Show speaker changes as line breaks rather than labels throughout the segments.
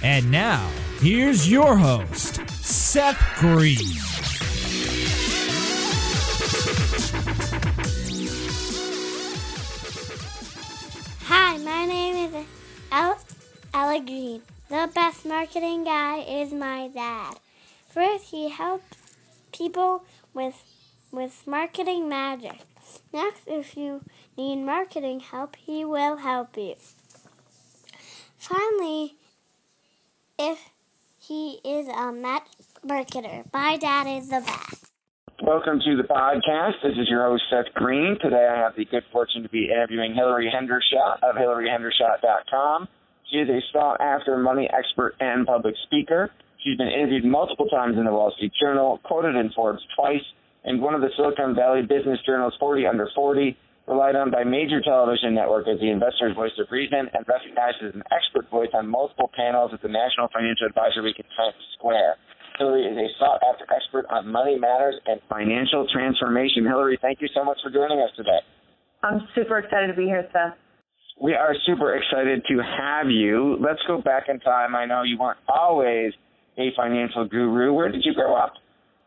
And now, here's your host, Seth Green.
Hi, my name is Alex Ella Green. The best marketing guy is my dad. First, he helps people with with marketing magic. Next, if you need marketing help, he will help you. Finally, if he is a mat- marketer, my dad is the best.
Welcome to the podcast. This is your host, Seth Green. Today I have the good fortune to be interviewing Hilary Hendershott of HilaryHendershott.com. She is a sought after money expert and public speaker. She's been interviewed multiple times in the Wall Street Journal, quoted in Forbes twice, and one of the Silicon Valley Business Journal's 40 Under 40, relied on by major television network as the investor's voice of reason, and recognized as an expert voice on multiple panels at the National Financial Advisor Week in Times Square. Hilary is a sought after expert on money matters and financial transformation. Hilary, thank you so much for joining us today.
I'm super excited to be here, Seth.
We are super excited to have you. Let's go back in time. I know you weren't always a financial guru. Where did you grow up?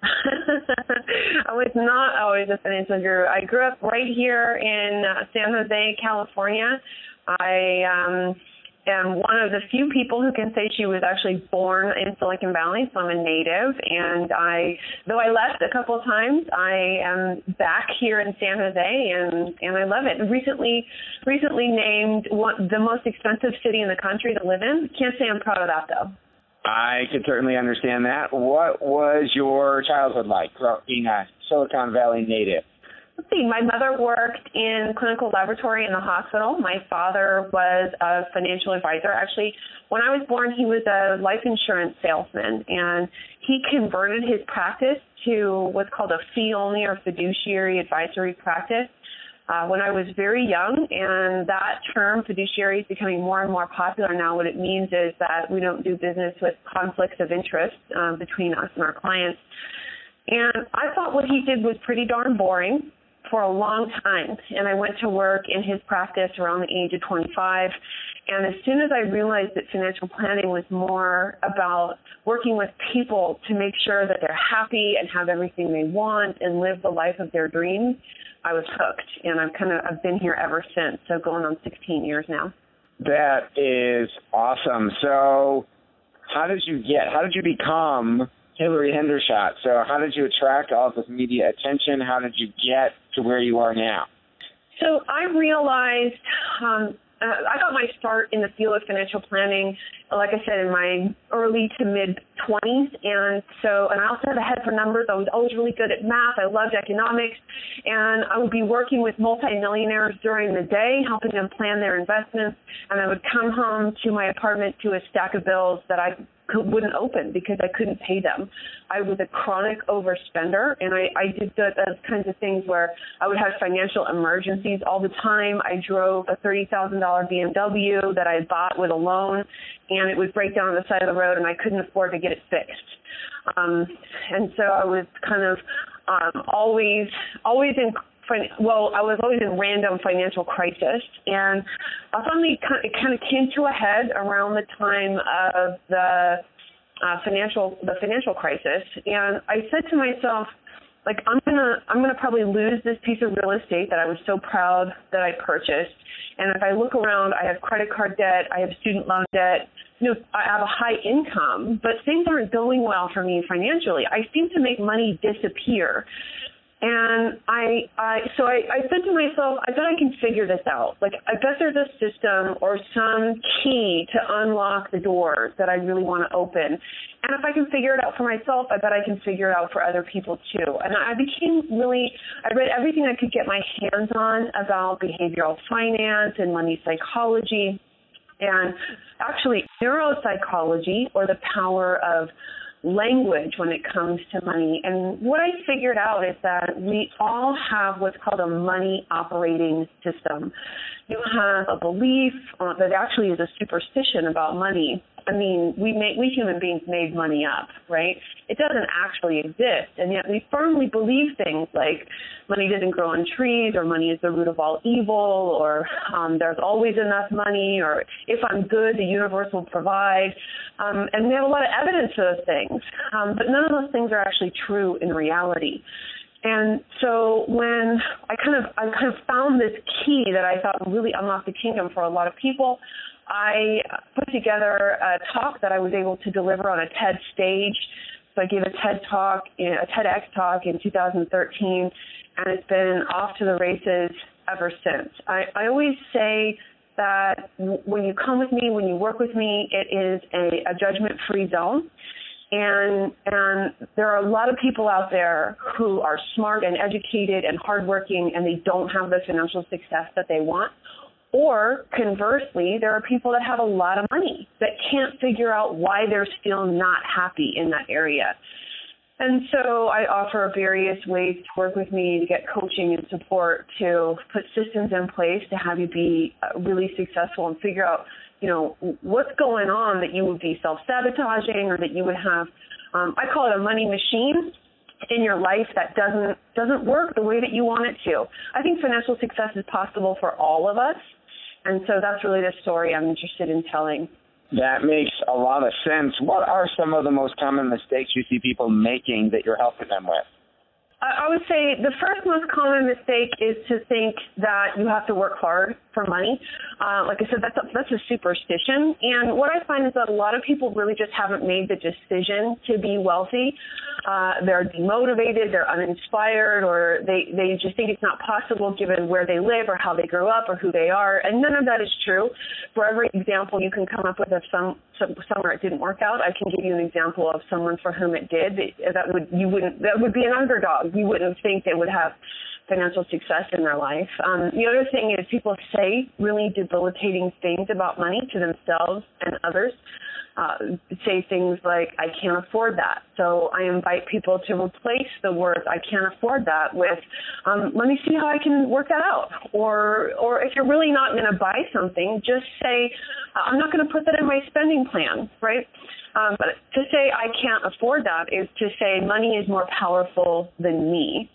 I was not always a financial guru. I grew up right here in uh, San Jose, California. I um am one of the few people who can say she was actually born in Silicon Valley, so I'm a native. And I, though I left a couple of times, I am back here in San Jose, and and I love it. Recently, recently named one, the most expensive city in the country to live in. Can't say I'm proud of that though.
I can certainly understand that. What was your childhood like, being a Silicon Valley native?
Let's see. My mother worked in clinical laboratory in the hospital. My father was a financial advisor. Actually, when I was born, he was a life insurance salesman, and he converted his practice to what's called a fee-only or fiduciary advisory practice uh, when I was very young, and that term fiduciary is becoming more and more popular now. What it means is that we don't do business with conflicts of interest um, between us and our clients. And I thought what he did was pretty darn boring for a long time. And I went to work in his practice around the age of 25. And as soon as I realized that financial planning was more about working with people to make sure that they're happy and have everything they want and live the life of their dreams, I was hooked, and I've kind of I've been here ever since. So going on 16 years now.
That is awesome. So, how did you get? How did you become Hilary Hendershott? So, how did you attract all this media attention? How did you get to where you are now?
So, I realized um, uh, I got my start in the field of financial planning, like I said, in my early to mid 20s. And so, and I also had a head for numbers. I was always really good at math. I loved economics. And I would be working with multimillionaires during the day, helping them plan their investments. And I would come home to my apartment to a stack of bills that I wouldn't open because I couldn't pay them. I was a chronic overspender, and I, I did those kinds of things where I would have financial emergencies all the time. I drove a thirty thousand dollar BMW that I bought with a loan, and it would break down on the side of the road, and I couldn't afford to get it fixed. Um, and so I was kind of um, always always in well, I was always in random financial crisis, and I finally it kind of came to a head around the time of the uh, financial the financial crisis, and I said to myself, like I'm gonna I'm gonna probably lose this piece of real estate that I was so proud that I purchased, and if I look around, I have credit card debt, I have student loan debt. You know, I have a high income, but things aren't going well for me financially. I seem to make money disappear. And I, I so I, I said to myself, I bet I can figure this out. Like I bet there's a system or some key to unlock the doors that I really want to open. And if I can figure it out for myself, I bet I can figure it out for other people too. And I became really, I read everything I could get my hands on about behavioral finance and money psychology and actually neuropsychology or the power of language when it comes to money. And what I figured out is that we all have what's called a money operating system. You have a belief uh, that actually is a superstition about money. I mean, we make we human beings made money up, right? It doesn't actually exist, and yet we firmly believe things like money doesn't grow on trees, or money is the root of all evil, or um, there's always enough money, or if I'm good, the universe will provide. Um, and we have a lot of evidence for those things, um, but none of those things are actually true in reality. And so when I kind of I kind of found this key that I thought really unlock the kingdom for a lot of people, I put together a talk that I was able to deliver on a TED stage. So I gave a TED talk, a TEDx talk in 2013, and it's been off to the races ever since. I, I always say that when you come with me, when you work with me, it is a, a judgment-free zone. And and there are a lot of people out there who are smart and educated and hardworking, and they don't have the financial success that they want. Or conversely, there are people that have a lot of money that can't figure out why they're still not happy in that area. And so I offer various ways to work with me to get coaching and support to put systems in place to have you be uh, really successful and figure out, you know, what's going on that you would be self-sabotaging or that you would have, um, I call it a money machine in your life that doesn't doesn't work the way that you want it to. I think financial success is possible for all of us. And so that's really the story I'm interested in telling.
That makes a lot of sense. What are some of the most common mistakes you see people making that you're helping them with?
I would say the first most common mistake is to think that you have to work hard for money. Uh, like I said, that's a, that's a superstition. And what I find is that a lot of people really just haven't made the decision to be wealthy. Uh, they're demotivated, they're uninspired, or they, they just think it's not possible given where they live or how they grew up or who they are. And none of that is true. For every example you can come up with of some, some somewhere it didn't work out, I can give you an example of someone for whom it did. That would you wouldn't that would be an underdog you wouldn't think they would have financial success in their life. Um, the other thing is people say really debilitating things about money to themselves and others. Uh, say things like, I can't afford that. So I invite people to replace the words, I can't afford that with, um, let me see how I can work that out. Or, or if you're really not going to buy something, just say, I'm not going to put that in my spending plan, right? Um, but to say I can't afford that is to say money is more powerful than me.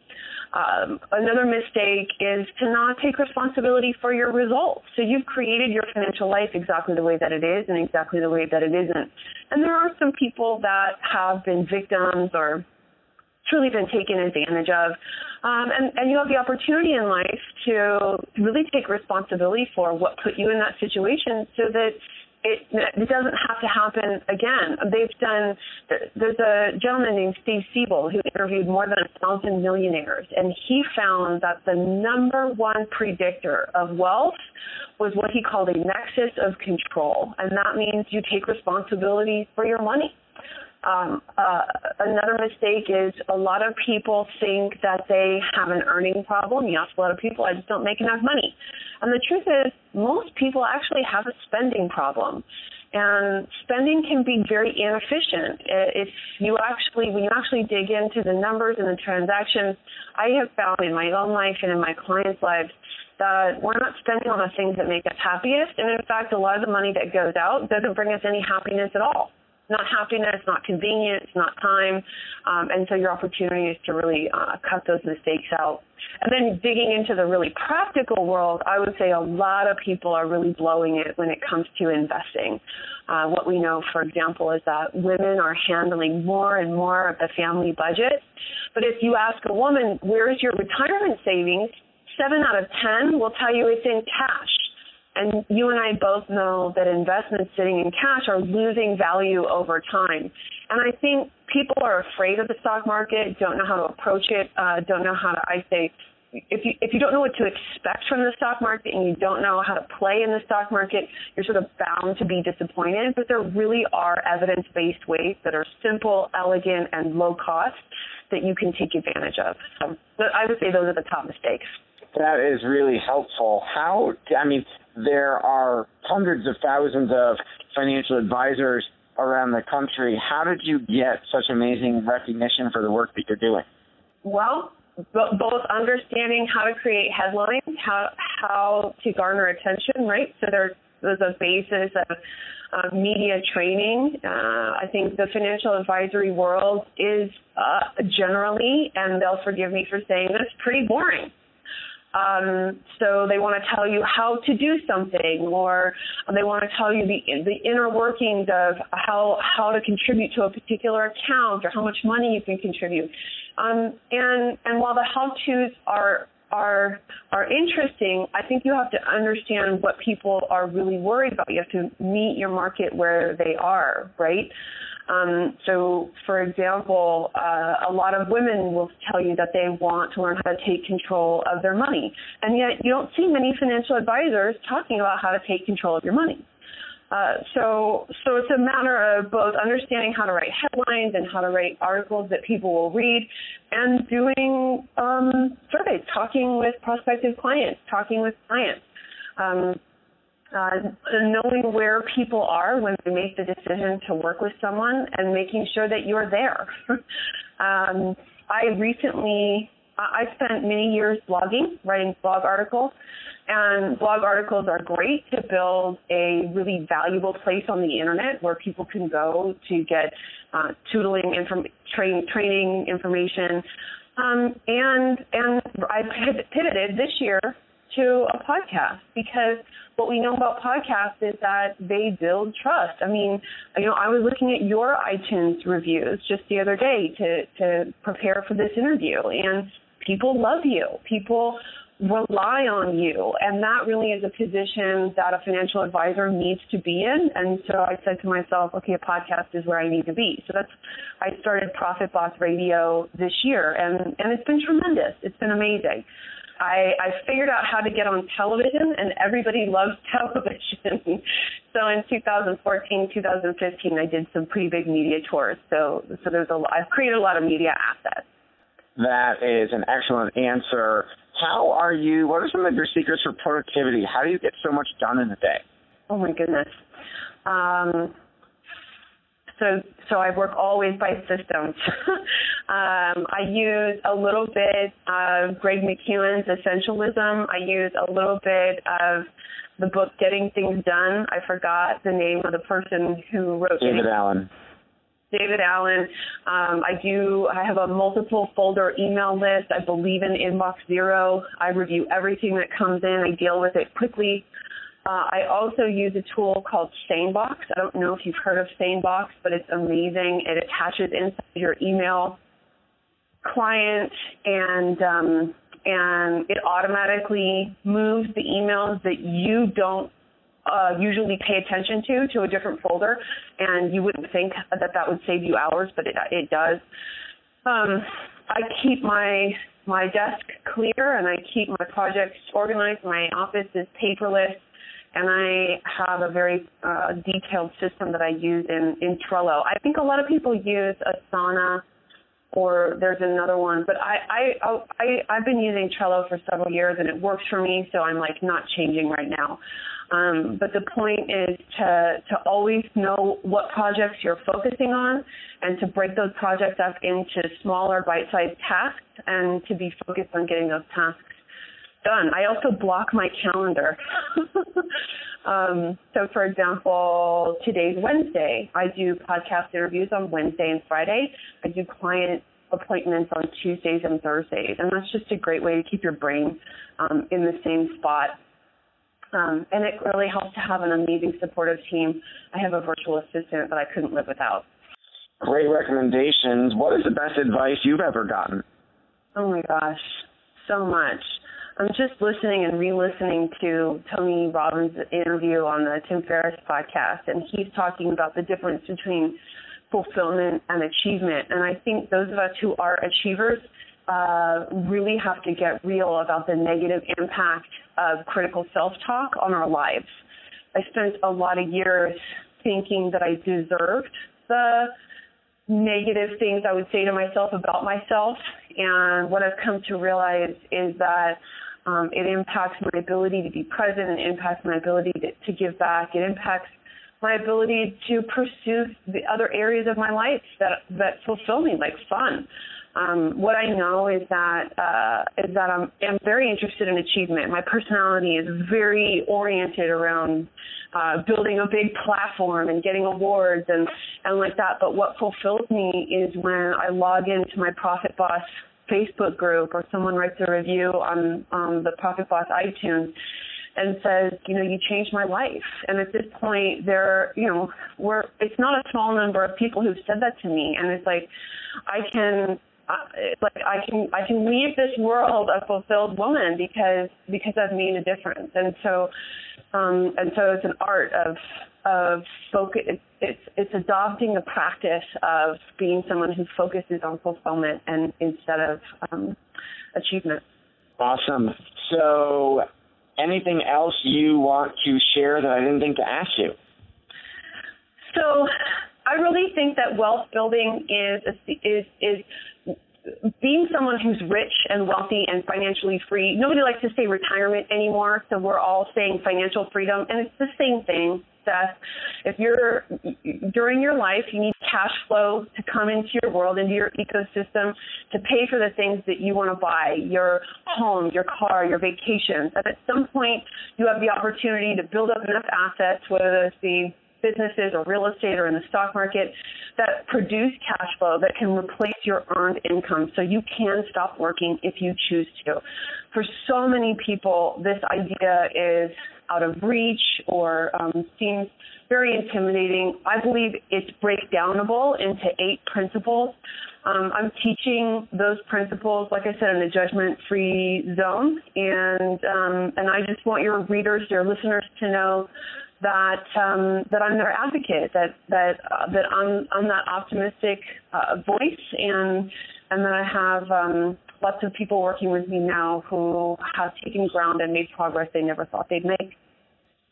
Um, another mistake is to not take responsibility for your results. So you've created your financial life exactly the way that it is and exactly the way that it isn't. And there are some people that have been victims or truly been taken advantage of. Um, and, and you have the opportunity in life to really take responsibility for what put you in that situation so that it, it doesn't have to happen again. They've done, there's a gentleman named Steve Siebold who interviewed more than a thousand millionaires, and he found that the number one predictor of wealth was what he called a nexus of control. And that means you take responsibility for your money. Um, uh, another mistake is a lot of people think that they have an earning problem. You ask a lot of people, I just don't make enough money. And the truth is, most people actually have a spending problem. And spending can be very inefficient. If you actually, when you actually dig into the numbers and the transactions, I have found in my own life and in my clients' lives that we're not spending on the things that make us happiest. And in fact, a lot of the money that goes out doesn't bring us any happiness at all not happiness, not convenience, not time. Um, and so your opportunity is to really uh, cut those mistakes out. And then digging into the really practical world, I would say a lot of people are really blowing it when it comes to investing. Uh, what we know, for example, is that women are handling more and more of the family budget. But if you ask a woman, where's your retirement savings? Seven out of ten will tell you it's in cash. And you and I both know that investments sitting in cash are losing value over time. And I think people are afraid of the stock market, don't know how to approach it, uh, don't know how to, I say, if you if you don't know what to expect from the stock market and you don't know how to play in the stock market, you're sort of bound to be disappointed. But there really are evidence-based ways that are simple, elegant, and low cost that you can take advantage of. So I would say those are the top mistakes.
That is really helpful. How I mean, there are hundreds of thousands of financial advisors around the country. How did you get such amazing recognition for the work that you're doing?
Well, both understanding how to create headlines, how how to garner attention, right? So there's there's a basis of uh, media training. Uh, I think the financial advisory world is uh, generally, and they'll forgive me for saying this, pretty boring. Um, so they want to tell you how to do something, or they want to tell you the the inner workings of how how to contribute to a particular account or how much money you can contribute. Um, and and while the how tos are are are interesting, I think you have to understand what people are really worried about. You have to meet your market where they are, right? Um, so, for example, uh, a lot of women will tell you that they want to learn how to take control of their money, and yet you don't see many financial advisors talking about how to take control of your money. Uh, so, so it's a matter of both understanding how to write headlines and how to write articles that people will read, and doing um, surveys, talking with prospective clients, talking with clients. Um, uh, knowing where people are when they make the decision to work with someone and making sure that you're there. um, I recently, I spent many years blogging, writing blog articles, and blog articles are great to build a really valuable place on the internet where people can go to get uh, tutoring, inform- train, training information. Um, and and I pivoted this year to a podcast because what we know about podcasts is that they build trust. I mean, you know, I was looking at your iTunes reviews just the other day to to prepare for this interview, and people love you. People rely on you and that really is a position that a financial advisor needs to be in and so i said to myself okay a podcast is where i need to be so that's i started profit boss radio this year and and it's been tremendous it's been amazing I, I figured out how to get on television, and everybody loves television. so in 2014, 2015, I did some pretty big media tours. So so there's a I've created a lot of media assets.
That is an excellent answer. How are you? What are some of your secrets for productivity? How do you get so much done in a day?
Oh my goodness. Um, so so I work always by systems. um, I use a little bit of Greg McKeown's Essentialism. I use a little bit of the book Getting Things Done. I forgot the name of the person who wrote it.
David Allen.
David Allen. Um, I do. I have a multiple folder email list. I believe in inbox zero. I review everything that comes in. I deal with it quickly. Uh, I also use a tool called SaneBox. I don't know if you've heard of SaneBox, but it's amazing. It attaches inside your email client and um, and it automatically moves the emails that you don't uh, usually pay attention to to a different folder, and you wouldn't think that that would save you hours, but it it does. Um, I keep my my desk clear and I keep my projects organized. My office is paperless and I have a very uh, detailed system that I use in, in Trello. I think a lot of people use Asana or there's another one, but I, I, I, I've been using Trello for several years and it works for me, so I'm like not changing right now. Um, but the point is to, to always know what projects you're focusing on and to break those projects up into smaller bite-sized tasks and to be focused on getting those tasks done. I also block my calendar. um, so, for example, today's Wednesday. I do podcast interviews on Wednesday and Friday. I do client appointments on Tuesdays and Thursdays, and that's just a great way to keep your brain um, in the same spot. Um, and it really helps to have an amazing supportive team. I have a virtual assistant that I couldn't live without.
Great recommendations. What is the best advice you've ever gotten?
Oh my gosh, so much. I'm just listening and re-listening to Tony Robbins' interview on the Tim Ferriss podcast, and he's talking about the difference between fulfillment and achievement. And I think those of us who are achievers uh, really have to get real about the negative impact of critical self-talk on our lives. I spent a lot of years thinking that I deserved the negative things I would say to myself about myself. And what I've come to realize is that um, it impacts my ability to be present, it impacts my ability to, to give back, it impacts my ability to pursue the other areas of my life that that fulfill me, like fun. Um, what I know is that uh, is that I'm, I'm very interested in achievement. My personality is very oriented around uh, building a big platform and getting awards and and like that. But what fulfills me is when I log into my Profit Boss Facebook group or someone writes a review on on the Profit Boss iTunes and says, you know, you changed my life. And at this point, there, you know, we're it's not a small number of people who've said that to me, and it's like I can it's like I can I can leave this world a fulfilled woman because because I've made a difference, and so um, and so it's an art of of focus. It's, it's adopting the practice of being someone who focuses on fulfillment and instead of um, achievement.
Awesome. So, anything else you want to share that I didn't think to ask you?
So, I really think that wealth building is is is being someone who's rich and wealthy and financially free, nobody likes to say retirement anymore, so we're all saying financial freedom, and it's the same thing. Seth. If you're during your life, you need cash flow to come into your world, into your ecosystem, to pay for the things that you want to buy, your home, your car, your vacations. And at some point, you have the opportunity to build up enough assets, whether it's the businesses or real estate or in the stock market that produce cash flow that can replace your earned income so you can stop working if you choose to. For so many people, this idea is out of reach or um, seems very intimidating. I believe it's breakdownable into eight principles. Um, I'm teaching those principles, like I said, in the judgment-free zone, and um, and I just want your readers, your listeners, to know that um, that I'm their advocate, that that uh, that I'm I'm that optimistic uh, voice, and and that I have um, lots of people working with me now who have taken ground and made progress they never thought they'd make.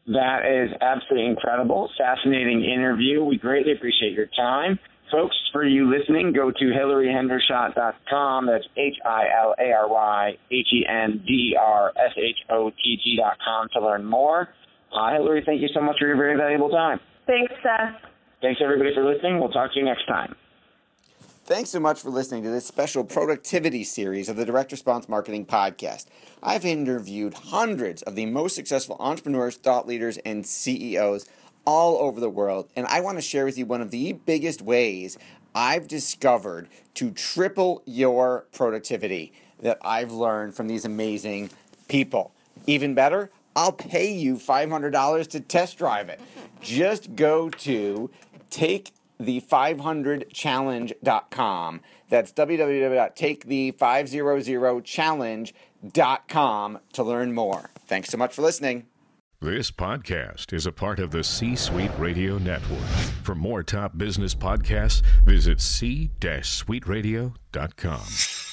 That is absolutely incredible, fascinating interview. We greatly appreciate your time. Folks, for you listening, go to hilaryhendershott.com. That's H I L A R Y H E N D E R S H O T G.com to learn more. Uh, Hilary, thank you so much for your very valuable time.
Thanks, Seth.
Thanks, everybody, for listening. We'll talk to you next time.
Thanks so much for listening to this special productivity series of the Direct Response Marketing Podcast. I've interviewed hundreds of the most successful entrepreneurs, thought leaders, and CEOs all over the world, and I want to share with you one of the biggest ways I've discovered to triple your productivity that I've learned from these amazing people. Even better, I'll pay you $500 to test drive it. Just go to takethe500challenge.com. That's www.takethe500challenge.com to learn more. Thanks so much for listening.
This podcast is a part of the C Suite Radio Network. For more top business podcasts, visit c-suiteradio.com.